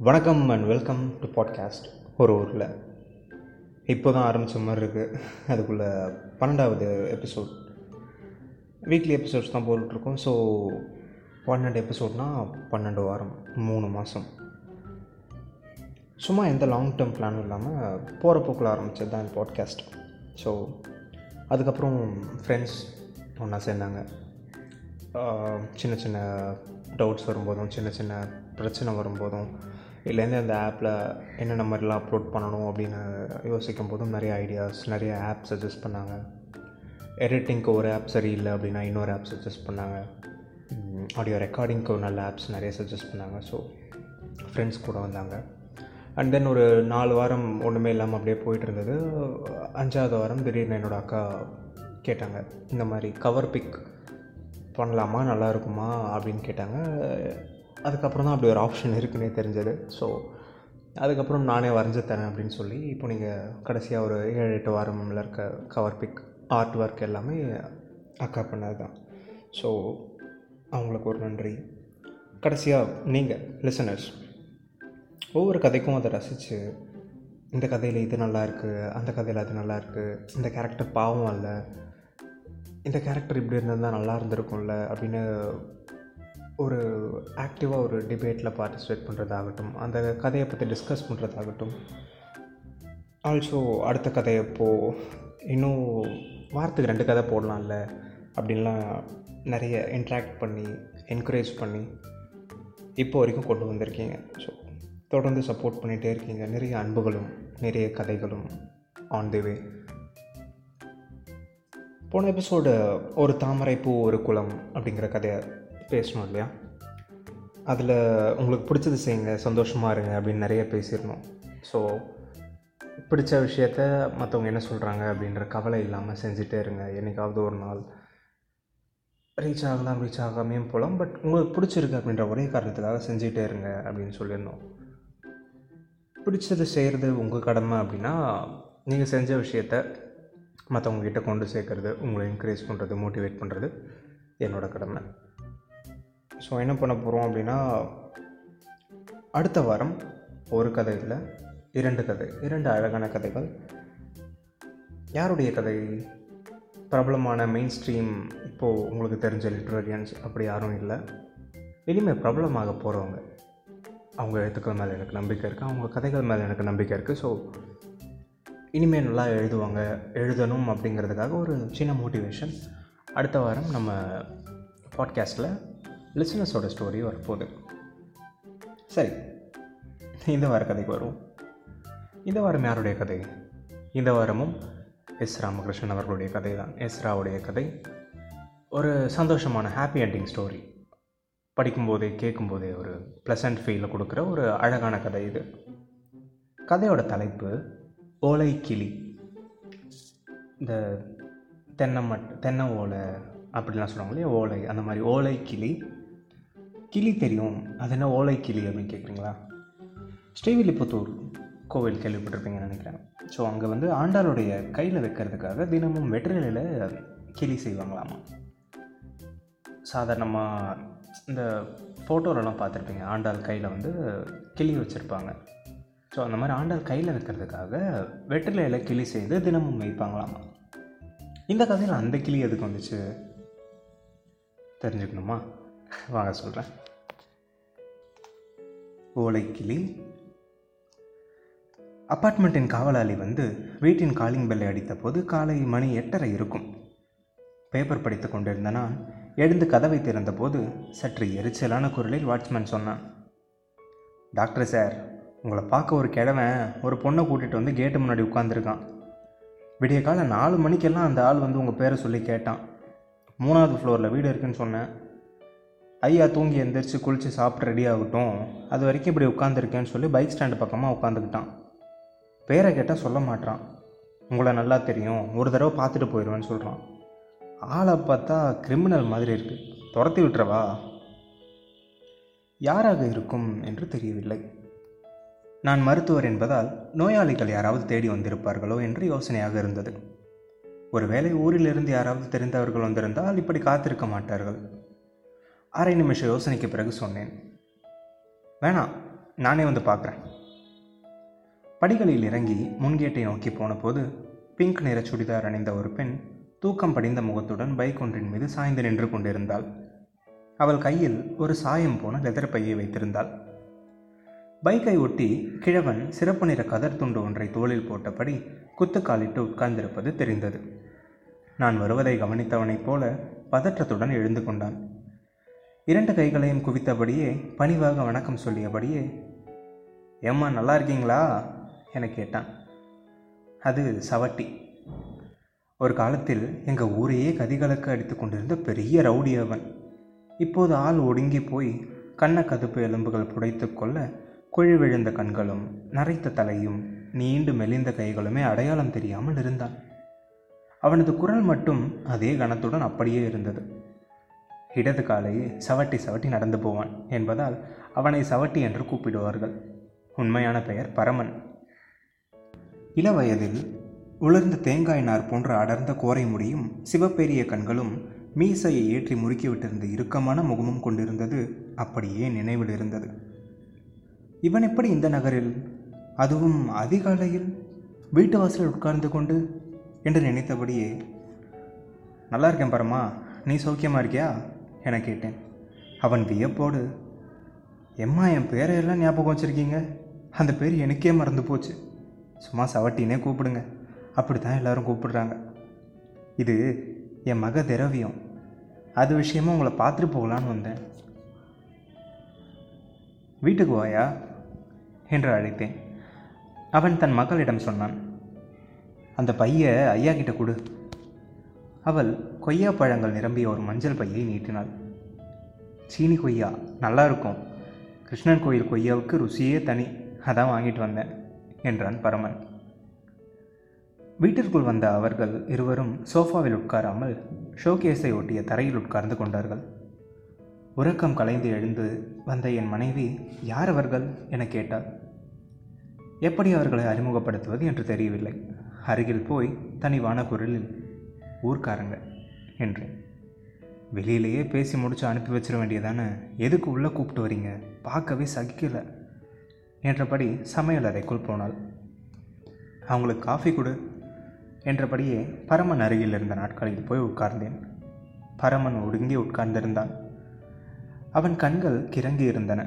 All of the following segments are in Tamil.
வணக்கம் அண்ட் வெல்கம் டு பாட்காஸ்ட் ஒரு ஊரில். இப்போ தான் ஆரம்பித்த மாதிரி இருக்குது அதுக்குள்ளே பன்னெண்டாவது எபிசோட் வீக்லி எபிசோட்ஸ் தான் போட்டுருக்கோம் ஸோ பன்னெண்டு எபிசோட்னால் பன்னெண்டு வாரம் மூணு மாதம் சும்மா எந்த லாங் டேர்ம் பிளானும் இல்லாமல் போகிற போக்கில் ஆரம்பித்தது தான் இந்த பாட்காஸ்ட் ஸோ அதுக்கப்புறம் ஃப்ரெண்ட்ஸ் ஒன்றா சேர்ந்தாங்க. சின்ன சின்ன டவுட்ஸ் வரும்போதும் சின்ன சின்ன பிரச்சனை வரும்போதும் இல்லைருந்து அந்த ஆப்பில் என்னென்ன மாதிரிலாம் அப்லோட் பண்ணணும் அப்படின்னு யோசிக்கும் போதும் நிறைய ஐடியாஸ் நிறைய ஆப் சஜஸ்ட் பண்ணாங்க. எடிட்டிங்க்கு ஒரு ஆப் சரியில்லை அப்படின்னா இன்னொரு ஆப் சஜஸ்ட் பண்ணாங்க. ஆடியோ ரெக்கார்டிங்க்கு ஒரு நல்ல ஆப்ஸ் நிறைய சஜஸ்ட் பண்ணாங்க. ஸோ ஃப்ரெண்ட்ஸ் கூட வந்தாங்க. அண்ட் தென் ஒரு நாலு வாரம் ஒன்றுமே இல்லாமல் அப்படியே போயிட்டு இருந்தது. அஞ்சாவது வாரம் திடீர்னு என்னோடய அக்கா கேட்டாங்க இந்த மாதிரி கவர் பிக் பண்ணலாமா? நல்லா இருக்குமா? அப்படின்னு கேட்டாங்க. அதுக்கப்புறம் தான் அப்படி ஒரு ஆப்ஷன் இருக்குன்னே தெரிஞ்சது. ஸோ அதுக்கப்புறம் நானே வரைஞ்சி தரேன் அப்படின்னு சொல்லி இப்போ நீங்கள் கடைசியாக ஒரு ஏழு எட்டு வாரமில் இருக்க கவர் பிக் ஆர்ட் ஒர்க் எல்லாமே அக்கா பண்ணது தான் ஸோ அவங்களுக்கு ஒரு நன்றி. கடைசியாக நீங்கள் லிசனர்ஸ் ஒவ்வொரு கதைக்கும் அதை ரசித்து இந்த கதையில் இது நல்லா இருக்குது அந்த கதையில் அது நல்லா இருக்குது இந்த கேரக்டர் பாவம் அல்ல இந்த கேரக்டர் இப்படி இருந்தால் நல்லா இருந்திருக்கும்ல அப்படின்னு ஒரு ஆக்டிவாக ஒரு டிபேட்டில் பார்ட்டிசிபேட் பண்ணுறதாகட்டும் அந்த கதையை பற்றி டிஸ்கஸ் பண்ணுறதாகட்டும் ஆல்சோ அடுத்த கதையை எப்போது இன்னும் வாரத்துக்கு ரெண்டு கதை போடலாம்ல அப்படின்லாம் நிறைய இன்ட்ராக்ட் பண்ணி என்கரேஜ் பண்ணி இப்போ வரைக்கும் கொண்டு வந்திருக்கீங்க. ஸோ தொடர்ந்து சப்போர்ட் பண்ணிகிட்டே இருக்கீங்க. நிறைய அன்புகளும் நிறைய கதைகளும் ஆன் தி வே போன எபிசோடு ஒரு தாமரை பூ ஒரு குளம் அப்படிங்கிற கதையை பேசணும் இல்லையா? அதில் உங்களுக்கு பிடிச்சது செய்யுங்க சந்தோஷமாக இருங்க அப்படின்னு நிறைய பேசிடணும் ஸோ பிடிச்ச விஷயத்த மற்றவங்க என்ன சொல்கிறாங்க அப்படின்ற கவலை இல்லாமல் செஞ்சுட்டே இருங்க. என்றைக்காவது ஒரு நாள் ரீச் ஆகலாம் ரீச் ஆகாமையும் போகலாம் பட் உங்களுக்கு பிடிச்சிருக்கு அப்படின்ற ஒரே காரணத்துக்காக செஞ்சுட்டே இருங்க அப்படின்னு சொல்லியிருந்தோம். பிடிச்சது செய்கிறது உங்கள் கடமை அப்படின்னா நீங்கள் செஞ்ச விஷயத்த மற்றவங்கக்கிட்ட கொண்டு சேர்க்கறது உங்களை என்கரேஜ் பண்ணுறது மோட்டிவேட் பண்ணுறது என்னோட கடமை. ஸோ என்ன பண்ண போகிறோம் அப்படின்னா அடுத்த வாரம் ஒரு கதை இல்லை இரண்டு கதை இரண்டு அழகான கதைகள். யாருடைய கதை? பிரபலமான மெயின் ஸ்ட்ரீம் இப்போது உங்களுக்கு தெரிஞ்ச லிட்ரரியன்ஸ் அப்படி யாரும் இல்லை. இனிமேல் பிரபலமாக போகிறவங்க அவங்க எழுத்துக்கள் மேலே எனக்கு நம்பிக்கை இருக்குது அவங்க கதைகள் மேலே எனக்கு நம்பிக்கை இருக்குது ஸோ இனிமேல் நல்லா எழுதுவாங்க எழுதணும் அப்படிங்கிறதுக்காக ஒரு சின்ன மோட்டிவேஷன் அடுத்த வாரம் நம்ம பாட்காஸ்ட்டில் லிசனஸோட ஸ்டோரி வரப்போகுது. சரி இந்த வார கதைக்கு வருவோம். இந்த வாரம் யாருடைய கதை? இந்த வாரமும் எஸ் ராமகிருஷ்ணன் அவர்களுடைய கதை தான் எஸ்ராவுடைய கதை. ஒரு சந்தோஷமான ஹாப்பி என்டிங் ஸ்டோரி படிக்கும்போதே கேட்கும்போதே ஒரு ப்ளசண்ட் ஃபீலை கொடுக்குற ஒரு அழகான கதை இது. கதையோட தலைப்பு ஓலை கிளி. இந்த தென்னை மட் தென்னை ஓலை அப்படிலாம் சொல்லுவாங்க இல்லையா? ஓலை அந்த மாதிரி ஓலை கிளி. கிளி தெரியும். அது என்ன ஓலை கிளி அப்படின்னு கேட்குறீங்களா ஸ்ரீவில்லிபுத்தூர் கோவில் கேள்விப்பட்டிருப்பீங்கன்னு நினைக்கிறேன். ஸோ அங்கே வந்து ஆண்டாளுடைய கையில் வைக்கிறதுக்காக தினமும் வெற்றிலையில் கிளி செய்வாங்களாமா? சாதாரணமாக இந்த ஃபோட்டோலலாம் பார்த்துருப்பீங்க. ஆண்டாள் கையில் வந்து கிளி வச்சுருப்பாங்க. ஸோ அந்த மாதிரி ஆண்டாள் கையில் வைக்கிறதுக்காக வெற்றிலையில் கிளி செய்து தினமும் வைப்பாங்களாமா இந்த கதையில் அந்த கிளி எதுக்கு வந்துச்சு? தெரிஞ்சுக்கணுமா? வாங்க சொல்கிறேன் ஓலைக்கிளி. அப்பார்ட்மெண்ட்டின் காவலாளி வந்து வீட்டின் காலிங் பெல்லை அடித்தபோது காலை மணி எட்டரை இருக்கும். பேப்பர் படித்து கொண்டிருந்த நான் எழுந்து கதவை திறந்தபோது சற்று எரிச்சலான குரலில் வாட்ச்மேன் சொன்னான் டாக்டர் சார் உங்களை பார்க்க ஒரு கிழவன் ஒரு பொண்ணை கூட்டிகிட்டு வந்து கேட்டு முன்னாடி உட்காந்துருக்கான் விடிய காலம் நாலு மணிக்கெல்லாம் அந்த ஆள் வந்து உங்கள் பேரை சொல்லி கேட்டான். மூணாவது ஃப்ளோரில் வீடு இருக்குன்னு சொன்னேன். ஐயா தூங்கி எந்திரிச்சு குளித்து சாப்பிட்டு ரெடி ஆகட்டும். அது வரைக்கும் இப்படி உட்காந்துருக்கேன்னு சொல்லி பைக் ஸ்டாண்டு பக்கமாக உட்காந்துக்கிட்டான் பேரை கேட்டால் சொல்ல மாட்டான் உங்களை நல்லா தெரியும். ஒரு தடவை பார்த்துட்டு போயிடுவேன்னு சொல்கிறான் ஆளை பார்த்தா கிரிமினல் மாதிரி இருக்குது துரத்தி விட்டுறவா? யாராக இருக்கும் என்று தெரியவில்லை. நான் மருத்துவர் என்பதால் நோயாளிகள் யாராவது தேடி வந்திருப்பார்களோ என்று யோசனையாக இருந்தது. ஒருவேளை ஊரிலிருந்து யாராவது தெரிந்தவர்கள் வந்திருந்தால் இப்படி காத்திருக்க மாட்டார்கள். அரை நிமிஷம் யோசனைக்கு பிறகு சொன்னேன் வேணாம் நானே வந்து பார்க்குறேன். படிகளில் இறங்கி முன்கேட்டை நோக்கி போனபோது பிங்க் நிற சுடிதார் அணிந்த ஒரு பெண் தூக்கம் படிந்த முகத்துடன் பைக் ஒன்றின் மீது சாய்ந்து நின்று கொண்டிருந்தாள். அவள் கையில் ஒரு சாயம் போன லெதர் பையை வைத்திருந்தாள். பைக்கை ஒட்டி கிழவன் சிறப்பு நிற கதர் துண்டு ஒன்றை தோளில் போட்டபடி குத்துக்காலிட்டு உட்கார்ந்திருப்பது தெரிந்தது. நான் வருவதை கவனித்தவனைப் போல பதற்றத்துடன் எழுந்து கொண்டான். இரண்டு கைகளையும் குவித்தபடியே பணிவாக வணக்கம் சொல்லியபடியே ஏம்மா நல்லா இருக்கீங்களா? என கேட்டான். அது சவட்டி. ஒரு காலத்தில் எங்கள் ஊரையே கதிகலக்க அடித்து கொண்டிருந்த பெரிய ரவுடி அவன். இப்போது ஆள் ஒடுங்கி போய் கண்ண கதுப்பு எலும்புகள் புடைத்து கொள்ள குழி விழுந்த கண்களும் நரைத்த தலையும் நீண்டு மெலிந்த கைகளுமே அடையாளம் தெரியாமல் இருந்தான். அவனது குரல் மட்டும் அதே கணத்துடன் அப்படியே இருந்தது. இடது காலை சவட்டி சவட்டி நடந்து போவான் என்பதால் அவனை சவட்டி என்று கூப்பிடுவார்கள். உண்மையான பெயர் பரமன். இளவயதில் உலர்ந்த தேங்காய் நார் போன்ற அடர்ந்த கோரை முடியும் சிவப்பெரிய கண்களும் மீசையை ஏற்றி முறுக்கிவிட்டிருந்த இறுக்கமான முகமும் கொண்டிருந்தது அப்படியே நினைவில் இருந்தது இவன் எப்படி இந்த நகரில்? அதுவும் அதிகாலையில் வீட்டு வாசலில் உட்கார்ந்து கொண்டு? என்று நினைத்தபடியே நல்லா இருக்கேன் பரமா. நீ சௌக்கியமாக இருக்கியா? என கேட்டேன். அவன் வியப்போடு எம்மா என் பேரையெல்லாம் ஞாபகம் வச்சுருக்கீங்க? அந்த பேர் எனக்கே மறந்து போச்சு. சும்மா சவட்டினே கூப்பிடுங்க. அப்படி தான் எல்லாரும் கூப்பிடுறாங்க. இது என் மக திரவியம். அது விஷயமா உங்களை பார்த்துட்டு போகலான்னு வந்தேன். வீட்டுக்கு வாயா? என்று அழைத்தேன். அவன் தன் மகளிடம் சொன்னான் அந்த பைய ஐயா கிட்ட கொடு. அவள் கொய்யா பழங்கள் நிரம்பிய ஒரு மஞ்சள் பையை நீட்டினாள். சீனி கொய்யா நல்லா இருக்கும் கிருஷ்ணன் கோயில் கொய்யாவுக்கு ருசியே தனி. அதான் வாங்கிட்டு வந்தேன் என்றான் பரமன். வீட்டிற்குள் வந்த அவர்கள் இருவரும் சோஃபாவில் உட்காராமல் ஷோகேஸை ஒட்டிய தரையில் உட்கார்ந்து கொண்டார்கள். உறக்கம் கலைந்து எழுந்து வந்த என் மனைவி யார் அவர்கள்? என கேட்டாள். எப்படி அவர்களை அறிமுகப்படுத்துவது என்று தெரியவில்லை. அருகில் போய் தனிவான குரலில் ஊர்க்காரங்க என்றேன். வெளியிலேயே பேசி முடிச்சு அனுப்பி வச்சிட வேண்டியதானே எதுக்கு உள்ளே கூப்பிட்டு வரீங்க? பார்க்கவே சகிக்கல என்றபடி சமையல் அறைக்குள் போனாள். அவங்களுக்கு காஃபி கொடு என்றபடியே பரமன் அருகில் இருந்த நாட்களில் போய் உட்கார்ந்தேன். பரமன் ஒடுங்கி உட்கார்ந்திருந்தான். அவன் கண்கள் கிறங்கி இருந்தன.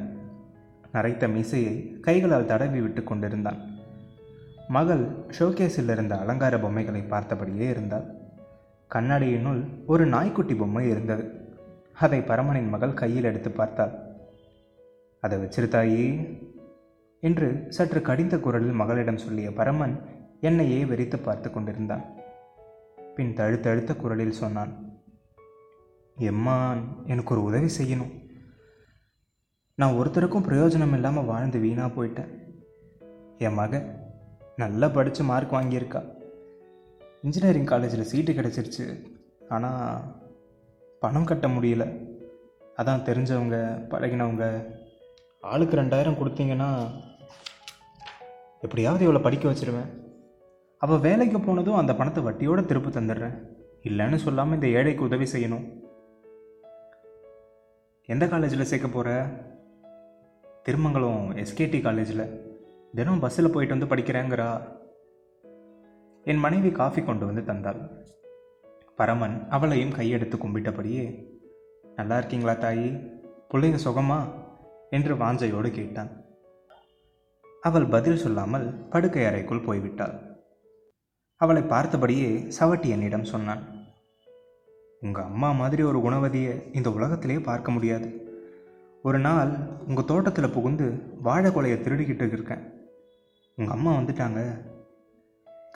நரைத்த மீசையை கைகளால் தடவி விட்டு கொண்டிருந்தான். மகள் ஷோகேஸில் இருந்த அலங்கார பொம்மைகளை பார்த்தபடியே இருந்தாள். கண்ணாடியினுள் ஒரு நாய்க்குட்டி பொம்மை இருந்தது. அதை பரமனின் மகள் கையில் எடுத்து பார்த்தாள். அதை வச்சிருத்தாயே என்று சற்று கடிந்த குரலில் மகளிடம் சொல்லிய பரமன் என்னையே வெறித்து பார்த்து கொண்டிருந்தான். பின் தழுத்தழுத்த குரலில் சொன்னான் எம்மான் எனக்கு ஒரு உதவி செய்யணும். நான் ஒருத்தருக்கும் பிரயோஜனம் இல்லாமல் வாழ்ந்து வீணாக போயிட்டேன். என் மக நல்லா படித்து மார்க் வாங்கியிருக்கா. இன்ஜினியரிங் காலேஜில் சீட்டு கிடச்சிருச்சு. ஆனால் பணம் கட்ட முடியல. அதான் தெரிஞ்சவங்க பழகினவங்க. ஆளுக்கு ரெண்டாயிரம் கொடுத்தீங்கன்னா எப்படியாவது இவளை படிக்க வச்சிருவேன். அவள் வேலைக்கு போனதும் அந்த பணத்தை வட்டியோடு திருப்பி தந்துடுறேன். இல்லைன்னு சொல்லாமல் இந்த ஏழைக்கு உதவி செய்யணும். எந்த காலேஜில் சேர்க்க போகிற திருமங்கலம் எஸ்கேடி காலேஜில் தினம் பஸ்ஸில் போயிட்டு வந்து படிக்கிறேங்கிறா. என் மனைவி காஃபி கொண்டு வந்து தந்தாள். பரமன் அவளையும் கையெடுத்து கும்பிட்டபடியே நல்லா இருக்கீங்களா தாயி? பிள்ளைங்க சுகமா? என்று வாஞ்சையோடு கேட்டான். அவள் பதில் சொல்லாமல் படுக்கை அறைக்குள் போய்விட்டாள். அவளை பார்த்தபடியே சவட்டி என்னிடம் சொன்னான் உங்கள் அம்மா மாதிரி ஒரு குணவதியை இந்த உலகத்திலே பார்க்க முடியாது. ஒரு நாள் உங்கள் தோட்டத்தில் புகுந்து வாழை கொலையை திருடிக்கிட்டு இருக்கேன். உங்கள் அம்மா வந்துட்டாங்க.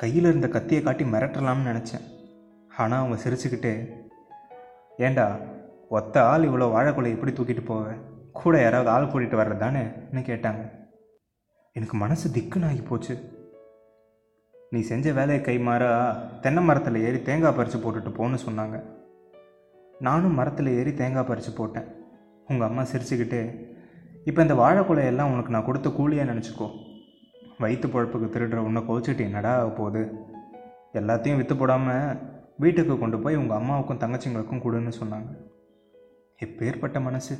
கையில் இருந்த கத்தியை காட்டி மிரட்டலாம்னு நினச்சேன். ஆனால் அவங்க சிரிச்சுக்கிட்டே ஏண்டா ஒத்த ஆள் இவ்வளோ வாழைக்குலை எப்படி தூக்கிட்டு போவேன் கூட யாராவது ஆள் கூட்டிகிட்டு வர்றது தானேன்னு கேட்டாங்க. எனக்கு மனசு திக்குன்னு ஆகி போச்சு. நீ செஞ்ச வேலையை கை மாறா தென்னை மரத்தில் ஏறி தேங்காய் பறித்து போட்டுட்டு போன்னு சொன்னாங்க. நானும் மரத்தில் ஏறி தேங்காய் பறித்து போட்டேன். உங்கள் அம்மா சிரிச்சுக்கிட்டே இப்போ இந்த வாழைக்குலையெல்லாம் உனக்கு நான் கொடுத்த கூலியாக நினச்சிக்கோ. வயிற்று பழப்புக்கு திருடுற உன்னை கோச்சிட்டு என்னடா ஆக போகுது? எல்லாத்தையும் விற்று போடாமல் வீட்டுக்கு கொண்டு போய் உங்கள் அம்மாவுக்கும் தங்கச்சிங்களுக்கும் கொடுன்னு சொன்னாங்க. எப்பேற்பட்ட மனசு.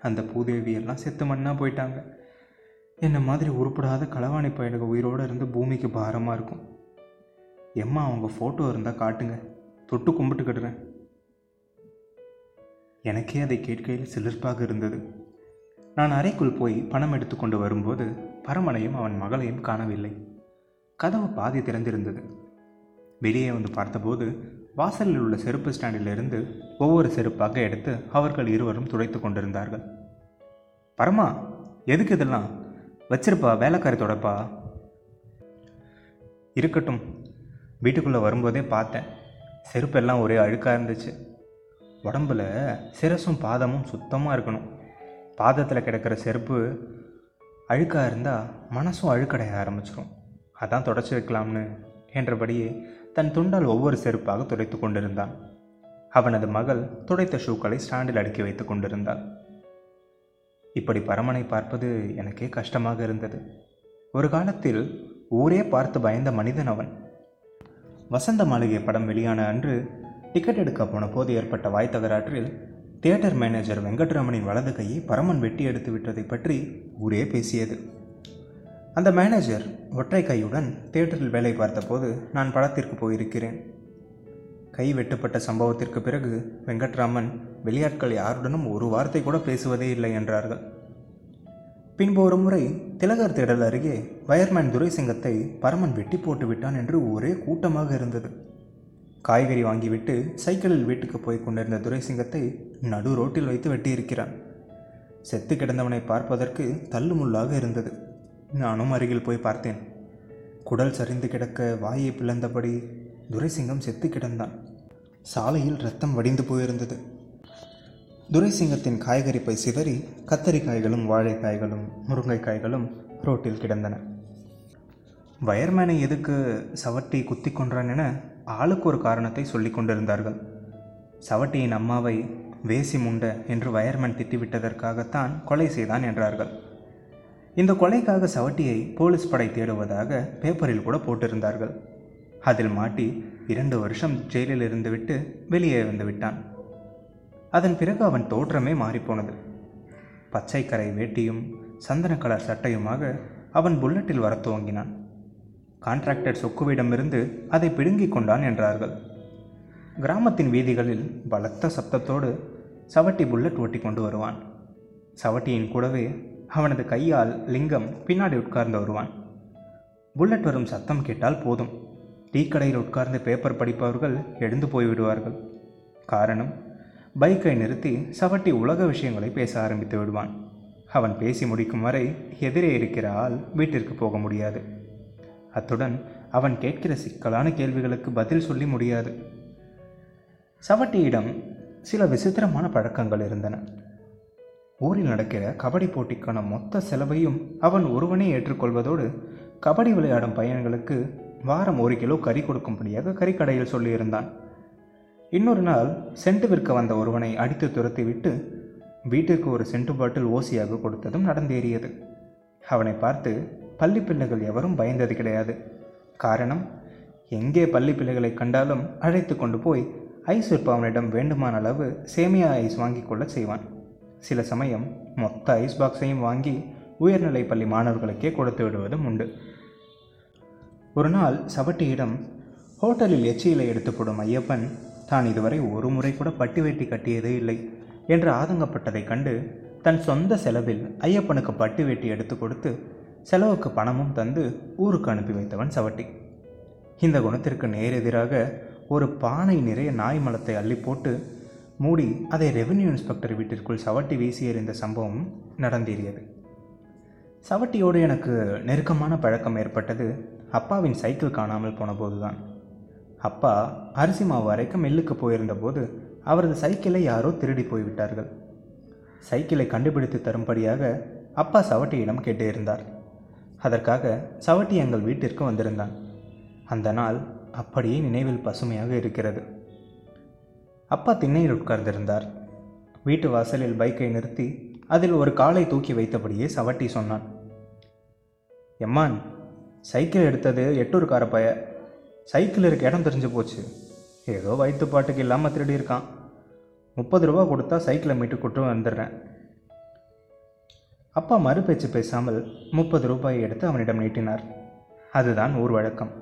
அந்த பூதேவி எல்லாம் செத்து மண்ணாக போயிட்டாங்க. என்னை மாதிரி உருப்படாத களவாணி பயணிகள் உயிரோடு இருந்து பூமிக்கு பாரமாக இருக்கும். எம்மா அவங்க ஃபோட்டோ இருந்தால் காட்டுங்க. தொட்டு கும்பிட்டுக்கிடுறேன் எனக்கே அதை கேட்கையில் சிலிர்ப்பாக இருந்தது. நான் அறைக்குள் போய் பணம் எடுத்துக்கொண்டு வரும்போது பரமனையும் அவன் மகளையும் காணவில்லை. கதவு பாதி திறந்திருந்தது. வெளியே வந்து பார்த்தபோது வாசலில் உள்ள செருப்பு ஸ்டாண்டிலிருந்து ஒவ்வொரு செருப்பாக எடுத்து அவர்கள் இருவரும் துடைத்து கொண்டிருந்தார்கள். பரமா எதுக்கு இதெல்லாம்? வச்சிருப்பா வேலைக்காரி தொடப்பா? இருக்கட்டும் வீட்டுக்குள்ளே வரும்போதே பார்த்தேன். செருப்பெல்லாம் ஒரே அழுக்காக இருந்துச்சு. உடம்புல சிரசும் பாதமும் சுத்தமாக இருக்கணும். பாதத்தில் கிடக்கிற செருப்பு அழுக்காக இருந்தால் மனசும் அழுக்கடைய ஆரம்பிச்சிடும் அதான் தொடச்சி வைக்கலாம்னு என்றபடியே தன் துண்டால் ஒவ்வொரு செருப்பாக துடைத்து கொண்டிருந்தான். அவனது மகள் துடைத்த ஷூக்களை ஸ்டாண்டில் அடுக்கி வைத்து கொண்டிருந்தாள். இப்படி பரமனை பார்ப்பது எனக்கே கஷ்டமாக இருந்தது. ஒரு காலத்தில் ஊரே பார்த்து பயந்த மனிதன் அவன். வசந்த மாளிகை படம் வெளியான அன்று டிக்கெட் எடுக்க போன போது ஏற்பட்ட வாய் தகராற்றில் தியேட்டர் மேனேஜர் வெங்கட்ராமனின் வலது கையை பரமன் வெட்டி எடுத்து விட்டதை பற்றி ஊரே பேசியது. அந்த மேனேஜர் ஒற்றை கையுடன் தியேட்டரில் வேலை பார்த்தபோது நான் படத்திற்கு போயிருக்கிறேன். கை வெட்டுப்பட்ட சம்பவத்திற்கு பிறகு வெங்கட்ராமன் வெளியாட்கள் யாருடனும் ஒரு வார்த்தை கூட பேசுவதே இல்லை என்றார்கள். பின்பு ஒரு முறை திலகர் திடல் அருகே வயர்மேன் துரைசிங்கத்தை பரமன் வெட்டி போட்டு விட்டான் என்று ஒரே கூட்டமாக இருந்தது. காய்கறி வாங்கிவிட்டு சைக்கிளில் வீட்டுக்கு போய் கொண்டிருந்த துரைசிங்கத்தை நடு ரோட்டில் வைத்து வெட்டியிருக்கிறான். செத்து கிடந்தவனை பார்ப்பதற்கு தள்ளுமுள்ளாக இருந்தது. நானும் அருகில் போய் பார்த்தேன். குடல் சரிந்து கிடக்க வாயை பிளந்தபடி துரைசிங்கம் செத்து கிடந்தான். சாலையில் ரத்தம் வடிந்து போயிருந்தது. துரைசிங்கத்தின் காய்கறி பை சிதறி கத்தரிக்காய்களும் வாழைக்காய்களும் முருங்கைக்காய்களும் ரோட்டில் கிடந்தன. வயர்மேனை எதுக்கு சவட்டி குத்தி கொன்றான் என ஆளுக்கு ஒரு காரணத்தை சொல்லிக் கொண்டிருந்தார்கள். சவட்டியின் அம்மாவை வேசி முண்ட என்று வயர்மேன் திட்டிவிட்டதற்காகத்தான் கொலை செய்தான் என்றார்கள். இந்த கொலைக்காக சவட்டியை போலீஸ் படை தேடுவதாக பேப்பரில் கூட போட்டிருந்தார்கள். அதில் மாட்டி இரண்டு வருஷம் ஜெயிலில் இருந்துவிட்டு வெளியே வந்து விட்டான். அதன் பிறகு அவன் தோற்றமே மாறிப்போனது. பச்சை கரை வேட்டியும் சந்தன கலர் சட்டையுமாக அவன் புல்லட்டில் வரத் துவங்கினான். கான்ட்ராக்டர் சொக்குவிடமிருந்து அதை பிடுங்கிக் கொண்டான் என்றார்கள். கிராமத்தின் வீதிகளில் பலத்த சப்தத்தோடு சவட்டி புல்லட் ஓட்டி கொண்டு வருவான். சவட்டியின் கூடவே அவனது கையால் லிங்கம் பின்னாடி உட்கார்ந்து வருவான். புல்லட் வரும் சத்தம் கேட்டால் போதும். டீ கடையில் உட்கார்ந்து பேப்பர் படிப்பவர்கள் எழுந்து போய்விடுவார்கள். காரணம் பைக்கை நிறுத்தி சவட்டி உலக விஷயங்களை பேச ஆரம்பித்து விடுவான். அவன் பேசி முடிக்கும் வரை எதிரே இருக்கிற ஆள் வீட்டிற்கு போக முடியாது. அத்துடன் அவன் கேட்கிற சிக்கலான கேள்விகளுக்கு பதில் சொல்லி முடியாது. சவட்டியிடம் சில விசித்திரமான பழக்கங்கள் இருந்தன. ஊரில் நடக்கிற கபடி போட்டிக்கான மொத்த செலவையும் அவன் ஒருவனே ஏற்றுக்கொள்வதோடு கபடி விளையாடும் பையன்களுக்கு வாரம் ஒரு கிலோ கறி கொடுக்கும்படியாக கறிக்கடையில் சொல்லியிருந்தான். இன்னொரு நாள் சென்ட் விற்க வந்த ஒருவனை அடித்து துரத்தி விட்டு வீட்டிற்கு ஒரு சென்ட்டு பாட்டில் ஓசியாக கொடுத்ததும் நடந்தேறியது. அவனை பார்த்து பள்ளி பிள்ளைகள் எவரும் பயந்தது கிடையாது. காரணம் எங்கே பள்ளி பிள்ளைகளை கண்டாலும் அழைத்து கொண்டு போய் ஐஸ் விற்பவனிடம் வேண்டுமான அளவு சேமியா ஐஸ் வாங்கி கொள்ள செய்வான். சில சமயம் மொத்த ஐஸ் பாக்ஸையும் வாங்கி உயர்நிலை பள்ளி மாணவர்களுக்கே கொடுத்து விடுவதும் உண்டு. ஒரு நாள் சவட்டியிடம் ஹோட்டலில் எச்சியிலை எடுத்துப்படும் ஐயப்பன் தான் இதுவரை ஒரு முறை கூட பட்டி வெட்டி கட்டியதே இல்லை என்று ஆதங்கப்பட்டதைக் கண்டு தன் சொந்த செலவில் ஐயப்பனுக்கு பட்டி வெட்டி எடுத்து கொடுத்து செலவுக்கு பணமும் தந்து ஊருக்கு அனுப்பி வைத்தவன் சவட்டி. இந்த குணத்திற்கு நேரெதிராக ஒரு பானை நிறைய நாய் மலத்தை அள்ளி போட்டு மூடி அதை ரெவென்யூ இன்ஸ்பெக்டர் வீட்டிற்குள் சவட்டி வீசி எறிந்த சம்பவம் நடந்தேறியது. சவட்டியோடு எனக்கு நெருக்கமான பழக்கம் ஏற்பட்டது. அப்பாவின் சைக்கிள் காணாமல் போனபோதுதான். அப்பா அரிசி மாவு அரைக்க மில்லுக்கு போயிருந்தபோது அவரது சைக்கிளை யாரோ திருடி போய்விட்டார்கள். சைக்கிளை கண்டுபிடித்து தரும்படியாக அப்பா சவட்டியிடம் கேட்டிருந்தார் அதற்காக சவட்டி எங்கள் வீட்டிற்கு வந்திருந்தான். அந்த நாள் அப்படியே நினைவில் பசுமையாக இருக்கிறது. அப்பா திண்ணையில் உட்கார்ந்திருந்தார். வீட்டு வாசலில் பைக்கை நிறுத்தி அதில் ஒரு காலை தூக்கி வைத்தபடியே சவட்டி சொன்னான். எம்மான் சைக்கிள் எடுத்தது எட்டூர்கார பய. சைக்கிள் இருக்க இடம் தெரிஞ்சு போச்சு. ஏதோ வயிற்றுப்பாட்டுக்கு இல்லாமல் திருடி இருக்கான் முப்பது ரூபா கொடுத்தா சைக்கிளை மீட்டு கொட்டு வந்துடுறேன். அப்பா மறுபேச்சு பேசாமல் முப்பது ரூபாயை எடுத்து அவனிடம் நீட்டினார். அதுதான் ஊர் வழக்கம்.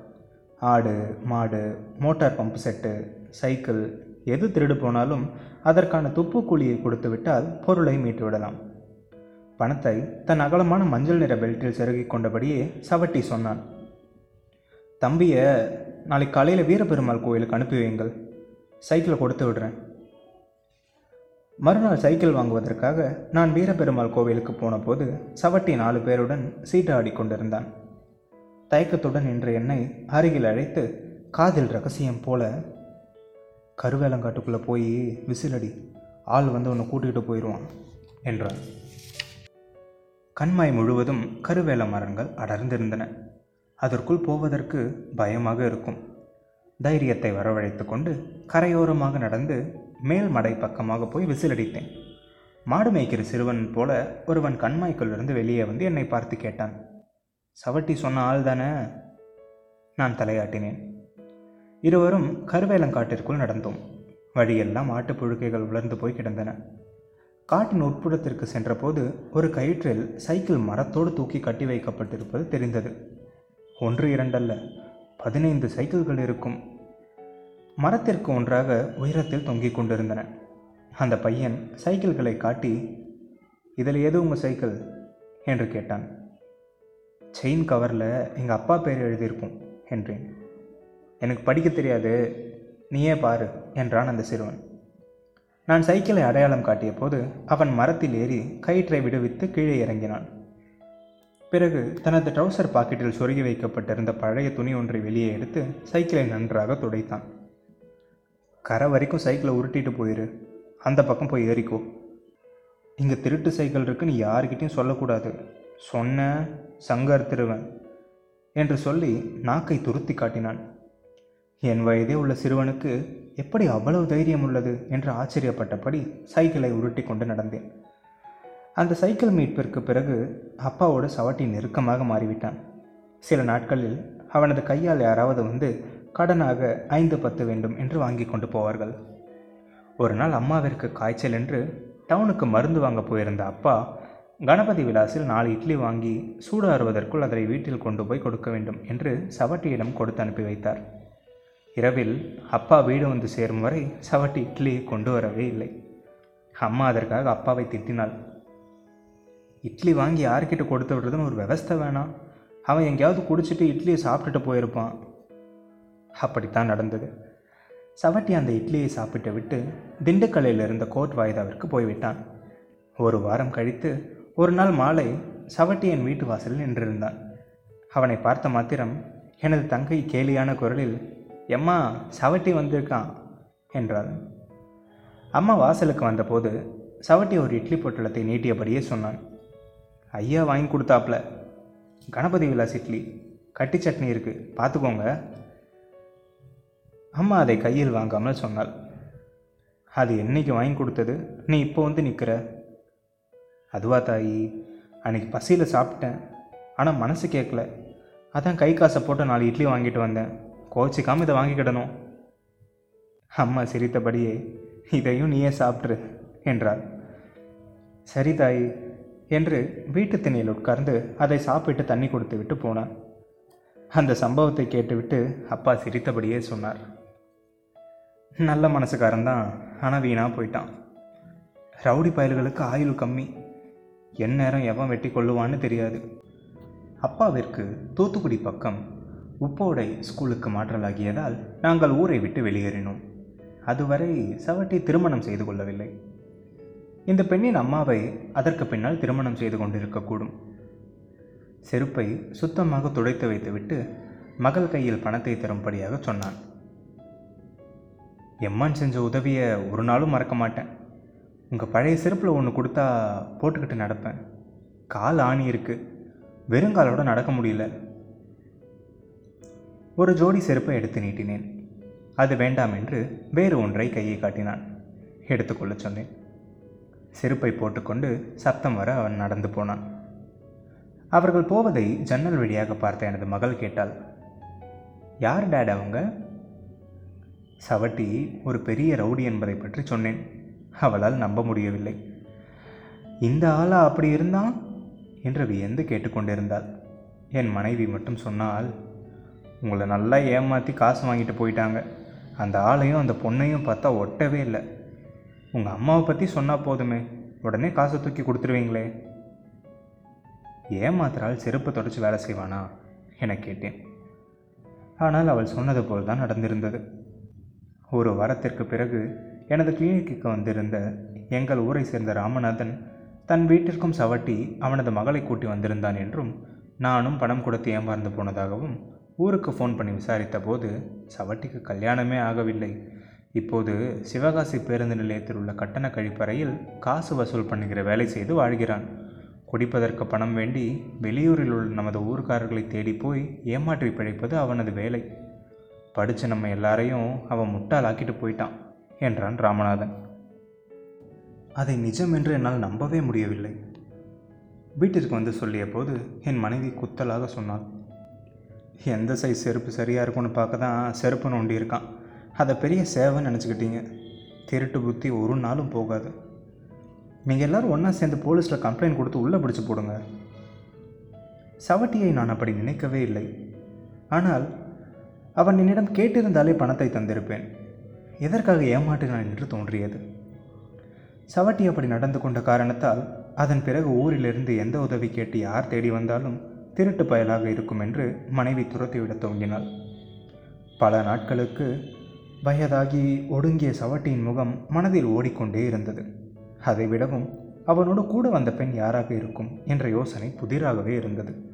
ஆடு மாடு மோட்டார் பம்பு செட்டு சைக்கிள் எது திருடு போனாலும் அதற்கான துப்பு கூலியை கொடுத்து விட்டால் பொருளை மீட்டு விடலாம். பணத்தை தன் அகலமான மஞ்சள் நிற பெல்ட்டில் செருகிக் கொண்டபடியே சவட்டி சொன்னான். தம்பியை நாளைக்கு காலையில் வீரபெருமாள் கோயிலுக்கு அனுப்பி வையுங்கள். சைக்கிளை கொடுத்து விடுறேன். மறுநாள் சைக்கிள் வாங்குவதற்காக நான் வீரபெருமாள் கோவிலுக்கு போனபோது சவட்டி நாலு பேருடன் சீட்டாடி கொண்டிருந்தான். தயக்கத்துடன் நின்ற என்னை அருகில் அழைத்து காதில் ரகசியம் போல கருவேலங்காட்டுக்குள்ளே போய் விசிலடி ஆள் வந்து உன்னை கூட்டிகிட்டு போயிடுவான் என்றான். கண்மாய் முழுவதும் கருவேல மரங்கள் அடர்ந்திருந்தன. அதற்குள் போவதற்கு பயமாக இருக்கும். தைரியத்தை வரவழைத்து கொண்டு கரையோரமாக நடந்து மேல் மடை பக்கமாக போய் விசிலடித்தேன். மாடு மேய்க்கிற சிறுவன் போல ஒருவன் கண்மாய்க்குள்ளிருந்து வெளியே வந்து என்னை பார்த்து கேட்டான். சவட்டி சொன்ன ஆள் தானே? நான் தலையாட்டினேன். இருவரும் கருவேலங்காட்டிற்குள் நடந்தோம். வழியெல்லாம் ஆட்டு புழுக்கைகள் உலர்ந்து போய் கிடந்தன. காட்டின் உட்புறத்திற்கு சென்றபோது ஒரு கயிற்றில் சைக்கிள் மரத்தோடு தூக்கி கட்டி வைக்கப்பட்டிருப்பது தெரிந்தது. ஒன்று இரண்டல்ல பதினைந்து சைக்கிள்கள் இருக்கும். மரத்திற்கு ஒன்றாக உயரத்தில் தொங்கிக் கொண்டிருந்தன. அந்த பையன் சைக்கிள்களை காட்டி இதில் எது உங்கள் சைக்கிள்? என்று கேட்டான். செயின் கவரில் எங்கள் அப்பா பேர் எழுதியிருக்கும் என்றேன். எனக்கு படிக்க தெரியாது. நீயே பாரு என்றான் அந்த சிறுவன். நான் சைக்கிளை அடையாளம் காட்டிய போது அவன் மரத்தில் ஏறி கயிற்றை விடுவித்து கீழே இறங்கினான். பிறகு தனது ட்ரௌசர் பாக்கெட்டில் சொருகி வைக்கப்பட்டிருந்த பழைய துணி ஒன்றை வெளியே எடுத்து சைக்கிளை நன்றாக துடைத்தான். கரை வரைக்கும் சைக்கிளை உருட்டிட்டு போயிரு. அந்த பக்கம் போய் ஏறிக்கோ. இங்கே திருட்டு சைக்கிள் இருக்குன்னு யாருக்கிட்டையும் சொல்லக்கூடாது. சொன்ன சங்கர் திருவன் என்று சொல்லி நாக்கை துருத்தி காட்டினான். என் வயதே உள்ள சிறுவனுக்கு எப்படி அவ்வளவு தைரியம் உள்ளது என்று ஆச்சரியப்பட்டபடி சைக்கிளை உருட்டி கொண்டு நடந்தேன். அந்த சைக்கிள் மீட்பிற்கு பிறகு அப்பாவோட சவட்டி நெருக்கமாக மாறிவிட்டான். சில நாட்களில் அவனது கையால் யாராவது வந்து கடனாக ஐந்து பத்து வேண்டும் என்று வாங்கி கொண்டு போவார்கள். ஒரு நாள் அம்மாவிற்கு காய்ச்சல் என்று டவுனுக்கு மருந்து வாங்க போயிருந்த அப்பா கணபதி விலாசில் நாலு இட்லி வாங்கி சூடாறுவதற்குள் அதை வீட்டில் கொண்டு போய் கொடுக்க வேண்டும் என்று சவட்டியிடம் கொடுத்து அனுப்பி வைத்தார். இரவில் அப்பா வீடு வந்து சேரும் வரை சவட்டி இட்லியை கொண்டு வரவே இல்லை. அம்மா அதற்காக அப்பாவை திட்டினாள். இட்லி வாங்கி யார்கிட்ட கொடுத்து விடுறதுன்னு ஒரு விவஸ்தை வேணாம். அவன் எங்கேயாவது குடிச்சிட்டு இட்லியை சாப்பிட்டுட்டு போயிருப்பான். அப்படித்தான் நடந்தது. சவட்டி அந்த இட்லியை சாப்பிட்டு விட்டு திண்டுக்கல்லில் இருந்த கோட் வாய்தாவிற்கு போய்விட்டான். ஒரு வாரம் கழித்து ஒரு நாள் மாலை சவட்டி என் வீட்டு வாசலில் நின்றிருந்தான். அவனை பார்த்த மாத்திரம் எனது தங்கை கேலியான குரலில் எம்மா சவட்டி வந்திருக்கான் என்றாள். அம்மா வாசலுக்கு வந்தபோது சவட்டி ஒரு இட்லி பொட்டலத்தை நீட்டியபடியே சொன்னான். ஐயா வாங்கி கொடுத்தாப்ல. கணபதி விலாஸ் இட்லி. கட்டி சட்னி இருக்குது பார்த்துக்கோங்க. அம்மா அதை கையில் வாங்காமல் சொன்னாள். அது என்னைக்கு வாங்கி கொடுத்தது? நீ இப்போ வந்து நிற்கிற அதுவா தாயி. அன்னைக்கு பசியில் சாப்பிட்டேன். ஆனால் மனசு கேட்கல அதான் கை காசை போட்டு நாலு இட்லி வாங்கிட்டு வந்தேன். கோச்சிக்காமல் இதை வாங்கிக்கிடணும் அம்மா சிரித்தபடியே இதையும் நீயே சாப்பிட்ரு என்றார் சரி தாயி என்று வீட்டு திணையில் உட்கார்ந்து அதை சாப்பிட்டு தண்ணி கொடுத்து விட்டு போனான் அந்த சம்பவத்தை கேட்டுவிட்டு அப்பா சிரித்தபடியே சொன்னார். நல்ல மனசுக்காரன் தான் ஆனால் வீணாக போயிட்டான். ரவுடி பயல்களுக்கு ஆயுள் கம்மி. என் நேரம் எவன் வெட்டி கொள்ளுவான்னு தெரியாது. அப்பாவிற்கு தூத்துக்குடி பக்கம் உப்போடை ஸ்கூலுக்கு மாற்றலாகியதால் நாங்கள் ஊரை விட்டு வெளியேறினோம். அதுவரை சவட்டி திருமணம் செய்து கொள்ளவில்லை. இந்த பெண்ணின் அம்மாவை அதற்கு பின்னால் திருமணம் செய்து கொண்டிருக்கக்கூடும். செருப்பை சுத்தமாக துடைத்து வைத்துவிட்டு மகள் கையில் பணத்தை தரும்படியாக சொன்னான். எம்மான் செஞ்ச உதவியை ஒரு நாளும் மறக்க மாட்டேன். உங்கள் பழைய செருப்பில் ஒன்று கொடுத்தா போட்டுக்கிட்டு நடப்பேன். கால் ஆணி இருக்குது வெறுங்காலோட நடக்க முடியல. ஒரு ஜோடி செருப்பை எடுத்து நீட்டினேன். அது வேண்டாம் என்று வேறு ஒன்றை கையை காட்டினான். எடுத்துக்கொள்ள சொன்னேன். செருப்பை போட்டுக்கொண்டு சத்தம் வர அவன் நடந்து போனான். அவர்கள் போவதை ஜன்னல் வழியாக பார்த்த எனது மகள் கேட்டாள். யார் டேட் அவங்க? சவட்டி ஒரு பெரிய ரவுடி என்பதை பற்றி சொன்னேன். அவளால் நம்ப முடியவில்லை. இந்த ஆளா அப்படி இருந்தான்? என்று வியந்து கேட்டுக்கொண்டிருந்தாள் என் மனைவி மட்டும் சொன்னால் உங்களை நல்லா ஏமாற்றி காசு வாங்கிட்டு போயிட்டாங்க. அந்த ஆளையும் அந்த பொண்ணையும் பார்த்தா ஒட்டவே இல்லை. உங்கள் அம்மாவை பற்றி சொன்னால் போதுமே. உடனே காசை தூக்கி கொடுத்துருவீங்களே. ஏமாத்துறாள் செருப்பு தொடச்சி வேலை செய்வானா? என கேட்டேன். ஆனால் அவள் சொன்னது போல் தான் நடந்திருந்தது. ஒரு வாரத்திற்கு பிறகு எனது கிளினிக்கு வந்திருந்த எங்கள் ஊரை சேர்ந்த ராமநாதன் தன் வீட்டிற்கும் சவட்டி அவனது மகளை கூட்டி வந்திருந்தான் என்றும் நானும் பணம் கொடுத்து ஏமாந்து போனதாகவும் ஊருக்கு ஃபோன் பண்ணி விசாரித்த போது சவட்டிக்கு கல்யாணமே ஆகவில்லை. இப்போது சிவகாசி பேருந்து நிலையத்தில் உள்ள கட்டண கழிப்பறையில் காசு வசூல் பண்ணுகிற வேலை செய்து வாழ்கிறான். குடிப்பதற்கு பணம் வேண்டி வெளியூரில் உள்ள நமது ஊர்க்காரர்களை தேடி போய் ஏமாற்றி பிழைப்பது அவனது வேலை. படித்த நம்ம எல்லாரையும் அவன் முட்டாளாக்கிட்டு போயிட்டான் என்றான் ராமநாதன். அதை நிஜம் என்று என்னால் நம்பவே முடியவில்லை வீட்டிற்கு வந்து சொல்லிய போது என் மனைவி குத்தலாக சொன்னாள். எந்த சைஸ் செருப்பு சரியாக இருக்கும்னு பார்க்க தான் செருப்பு நோண்டி இருக்கான். அதை பெரிய சேவைன்னு நினச்சிக்கிட்டீங்க. திருட்டு புத்தி ஒரு நாளும் போகாது. நீங்கள் எல்லோரும் ஒன்றா சேர்ந்து போலீஸில் கம்ப்ளைண்ட் கொடுத்து உள்ளே பிடிச்சி போடுங்க. சவட்டியை நான் அப்படி நினைக்கவே இல்லை. ஆனால் அவன் என்னிடம் கேட்டிருந்தாலே பணத்தை தந்திருப்பேன். எதற்காக ஏமாற்றினான் என்று தோன்றியது. சவட்டி அப்படி நடந்து கொண்ட காரணத்தால் அதன் பிறகு ஊரிலிருந்து எந்த உதவி கேட்டு யார் தேடி வந்தாலும் திருட்டு பயலாக இருக்கும் என்று மனைவி துரத்திவிடத் துவங்கினாள் பல நாட்களுக்கு வயதாகி ஒடுங்கிய சவட்டியின் முகம் மனதில் ஓடிக்கொண்டே இருந்தது. அதைவிடவும் அவனோடு கூட வந்த பெண் யாராக இருக்கும் என்ற யோசனை புதிராகவே இருந்தது.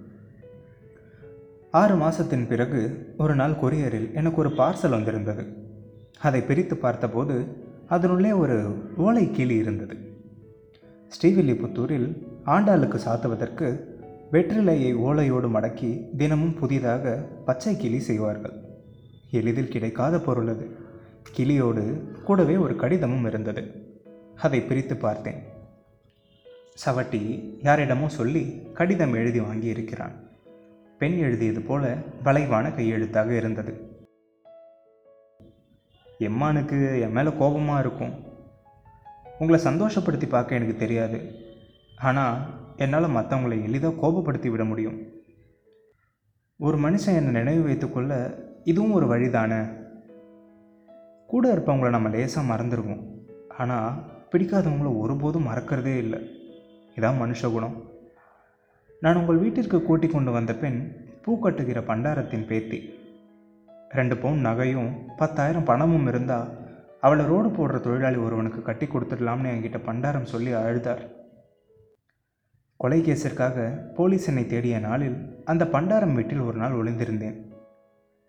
ஆறு மாதத்தின் பிறகு ஒரு நாள் கொரியரில் எனக்கு ஒரு பார்சல் வந்திருந்தது. அதை பிரித்து பார்த்தபோது அதனுள்ளே ஒரு ஓலை கிளி இருந்தது. ஸ்ரீவில்லிபுத்தூரில் ஆண்டாளுக்கு சாத்துவதற்கு வெற்றிலையை ஓலையோடு மடக்கி தினமும் புதிதாக பச்சை கிளி செய்வார்கள். எளிதில் கிடைக்காத பொருள் அது. கிளியோடு கூடவே ஒரு கடிதமும் இருந்தது. அதை பிரித்து பார்த்தேன். சவட்டி யாரிடமோ சொல்லி கடிதம் எழுதி வாங்கி இருக்கிறான் பெண் எழுதியது போல வளைவான கையெழுத்தாக இருந்தது. எம்மானுக்கு என் மேலே கோபமாக இருக்கும். உங்களை சந்தோஷப்படுத்தி பார்க்க எனக்கு தெரியாது. ஆனால் என்னால் மற்றவங்களை எளிதாக கோபப்படுத்தி விட முடியும். ஒரு மனுஷன் என்னை நினைவு வைத்துக்கொள்ள இதுவும் ஒரு வழிதானே? கூட இருப்பவங்கள நம்ம லேசாக மறந்துடுவோம் ஆனால் பிடிக்காதவங்கள ஒருபோதும் மறக்கிறதே இல்லை. இதான் மனுஷ குணம் நான் உங்கள் வீட்டிற்கு கூட்டிக் கொண்டு வந்த பெண் பூ கட்டுகிற பண்டாரத்தின் பேத்தி. ரெண்டு பவுன் நகையும் பத்தாயிரம் பணமும் இருந்தால் அவளை ரோடு போடுற தொழிலாளி ஒருவனுக்கு கட்டி கொடுத்துடலாம்னு என்கிட்ட பண்டாரம் சொல்லி அழுதார். கொலை கேஸிற்காக போலீஸ் என்னை தேடிய நாளில் அந்த பண்டாரம் வீட்டில் ஒரு நாள் ஒளிந்திருந்தேன்.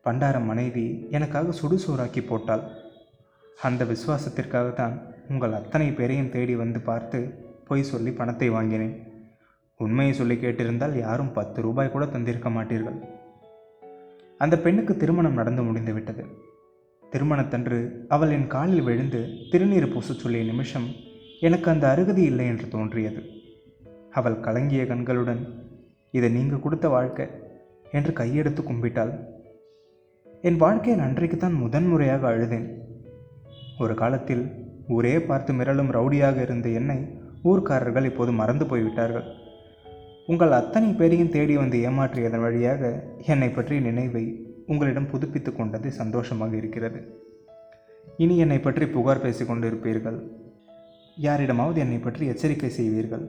பண்டாரம் மனைவி எனக்காக சுடுசோறாக்கி போட்டாள். அந்த விசுவாசத்திற்காக தான் உங்கள் அத்தனை பேரையும் தேடி வந்து பார்த்து பொய் சொல்லி பணத்தை வாங்கினேன். உண்மையை சொல்லி கேட்டிருந்தால் யாரும் பத்து ரூபாய் கூட தந்திருக்க மாட்டீர்கள். அந்த பெண்ணுக்கு திருமணம் நடந்து முடிந்துவிட்டது திருமணத்தன்று அவள் என் காலில் விழுந்து திருநீர் பூச சொல்லிய நிமிஷம் எனக்கு அந்த அருகதி இல்லை என்று தோன்றியது. அவள் கலங்கிய கண்களுடன் இதை நீங்கள் கொடுத்த வாழ்க்கை என்று கையெடுத்து கும்பிட்டாள். என் வாழ்க்கையில் அன்றைக்குத்தான் முதன்முறையாக அழுதேன். ஒரு காலத்தில் ஊரே பார்த்து மிரளும் ரவுடியாக இருந்த என்னை ஊர்க்காரர்கள் இப்போது மறந்து போய்விட்டார்கள். உங்கள் அத்தனை பேரையும் தேடி வந்து ஏமாற்றியதன் வழியாக என்னை பற்றிய நினைவை உங்களிடம் புதுப்பித்து கொண்டது சந்தோஷமாக இருக்கிறது. இனி என்னை பற்றி புகார் பேசிக்கொண்டு இருப்பீர்கள் யாரிடமாவது என்னை பற்றி எச்சரிக்கை செய்வீர்கள்.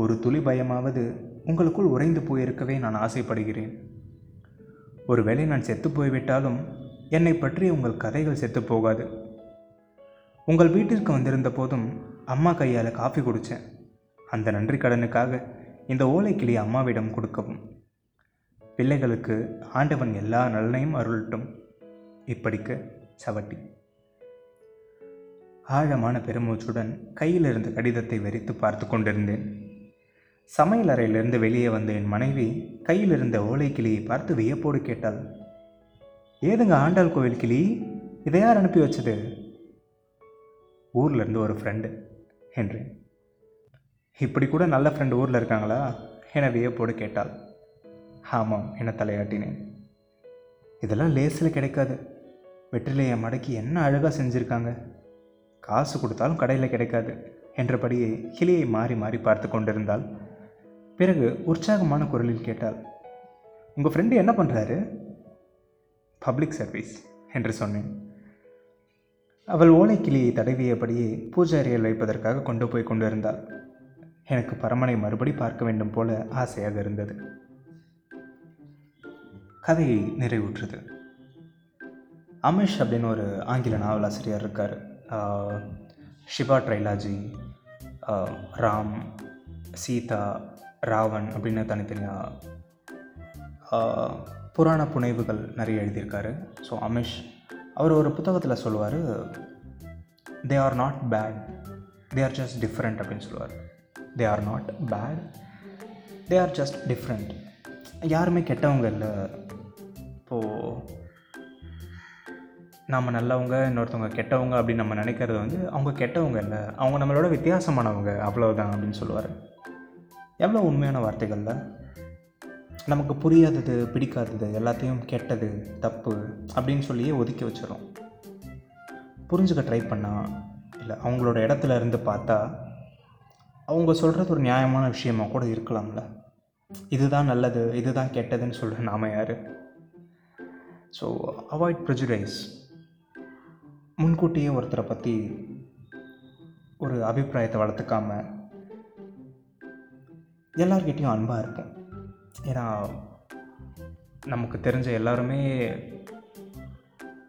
ஒரு துளி பயமாவது உங்களுக்குள் உறைந்து போயிருக்கவே நான் ஆசைப்படுகிறேன். ஒருவேளை நான் செத்து போய்விட்டாலும் என்னை பற்றி உங்கள் கதைகள் செத்து போகாது. உங்கள் வீட்டிற்கு வந்திருந்த போதும் அம்மா கையால் காஃபி குடித்தேன் அந்த நன்றி கடனுக்காக இந்த ஓலைக்கிளி அம்மாவிடம் கொடுக்கவும். பிள்ளைகளுக்கு ஆண்டவன் எல்லா நலனையும் அருளட்டும். இப்படிக்கு சவட்டி. ஆழமான பெருமூச்சுடன் கையில் இருந்த கடிதத்தை வெறித்து பார்த்து கொண்டிருந்தேன். சமையல் அறையிலிருந்து வெளியே வந்த என் மனைவி கையில் இருந்த ஓலை கிளியை பார்த்து வியப்போடு கேட்டாள். ஏதுங்க ஆண்டாள் கோவில் கிளி? இதை யார் அனுப்பி வச்சது? ஊரில் இருந்து ஒரு ஃப்ரெண்டு என்றேன். இப்படி கூட நல்ல ஃப்ரெண்டு ஊரில் இருக்காங்களா? என வியப்போடு கேட்டாள். ஆமாம் என தலையாட்டினேன். இதெல்லாம் லேசில் கிடைக்காது. வெற்றிலையை மடக்கி என்ன அழகாக செஞ்சுருக்காங்க? காசு கொடுத்தாலும் கடையில் கிடைக்காது என்றபடியே கிளியை மாறி மாறி பார்த்து கொண்டிருந்தாள். பிறகு உற்சாகமான குரலில் கேட்டாள். உங்கள் ஃப்ரெண்டு என்ன பண்ணுறாரு பப்ளிக் சர்வீஸ் என்று சொன்னேன். அவள் ஓலை கிளியை தடவியபடியே பூஜாரியில் வைப்பதற்காக கொண்டு போய் கொண்டு இருந்தாள் எனக்கு பரமனை மறுபடி பார்க்க வேண்டும் போல ஆசையாக இருந்தது. கதையை நிறைவுற்றது. அமிஷ் அப்படின்னு ஒரு ஆங்கில நாவலாசிரியர் இருக்கார். ஷிபா ஷிவா ட்ரைலாஜி ராம் சீதா ராவன் அப்படின்னு தனித்தனியாக புராண புனைவுகள் நிறைய எழுதியிருக்காரு. ஸோ அமிஷ் அவர் ஒரு புத்தகத்தில் சொல்லுவார் they are not bad they are just different அப்படின்னு சொல்லுவார். They are not bad they are just different யாருமே கெட்டவங்க இல்லை. இப்போது நாம் நல்லவங்க இன்னொருத்தவங்க கெட்டவங்க அப்படின்னு நம்ம நினைக்கிறது வந்து அவங்க கெட்டவங்க இல்லை. அவங்க நம்மளோட வித்தியாசமானவங்க. அவ்வளோதான் அப்படின்னு சொல்லுவார். எவ்வளோ உண்மையான வார்த்தைகளில் நமக்கு புரியாதது பிடிக்காதது எல்லாத்தையும் கெட்டது தப்பு அப்படின்னு சொல்லியே ஒதுக்கி வச்சிடும் புரிஞ்சுக்க ட்ரை பண்ணால் இல்லை அவங்களோட இடத்துல இருந்து பார்த்தா அவங்க சொல்கிறது ஒரு நியாயமான விஷயமாக கூட இருக்கலாம்ல. இதுதான் நல்லது இதுதான் கெட்டதுன்னு சொல்கிற நாம யார்? ஸோ அவாய்ட் ப்ரெஜுடைஸ் முன்கூட்டியே ஒருத்தரை பற்றி ஒரு அபிப்பிராயத்தை வளர்த்துக்காம எல்லார்கிட்டேயும் அன்பாக இருப்போம் ஏன்னா நமக்கு தெரிஞ்ச எல்லாருமே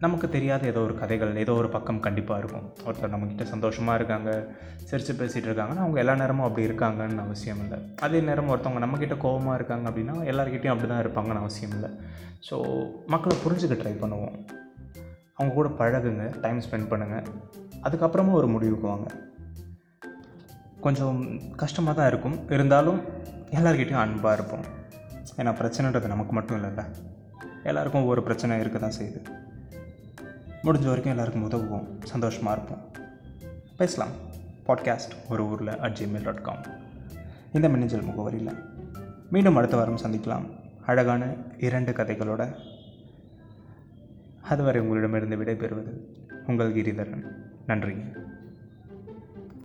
நமக்கு தெரியாத ஏதோ ஒரு கதைகள் ஏதோ ஒரு பக்கம் கண்டிப்பாக இருக்கும். ஒருத்தர் நம்மக்கிட்ட சந்தோஷமாக இருக்காங்க சிரித்து பேசிகிட்டு இருக்காங்கன்னா அவங்க எல்லா நேரமும் அப்படி இருக்காங்கன்னு அவசியம் இல்லை. அதே நேரம் ஒருத்தவங்க நம்மக்கிட்ட கோபமாக இருக்காங்க அப்படின்னா எல்லாருக்கிட்டையும் அப்படி தான் இருப்பாங்கன்னு அவசியம் இல்லை. ஸோ மக்களை புரிஞ்சுக்க ட்ரை பண்ணுவோம். அவங்க கூட பழகுங்க டைம் ஸ்பெண்ட் பண்ணுங்கள் அதுக்கப்புறமா ஒரு முடிவுக்கு வாங்க. கொஞ்சம் கஷ்டமாக தான் இருக்கும். இருந்தாலும் எல்லார்கிட்டயும் அன்பாக இருப்போம். ஏன்னா பிரச்சனைன்றது நமக்கு மட்டும் இல்லைல்ல. எல்லாருக்கும் ஒவ்வொரு பிரச்சனை இருக்க தான் செய்யுது. முடிஞ்ச வரைக்கும் எல்லாருக்கும் உதவுவோம். சந்தோஷமாக இருப்போம். பேசலாம். பாட்காஸ்ட் ஒரு ஊரில் அட் ஜிமெயில் டாட் காம் இந்த மின்னஞ்சல் முகவரியில். மீண்டும் அடுத்த வாரம் சந்திக்கலாம். அழகான இரண்டு கதைகளோட. அதுவரை உங்களிடமிருந்து விடைபெறுவது உங்கள் கிரிதரன். நன்றி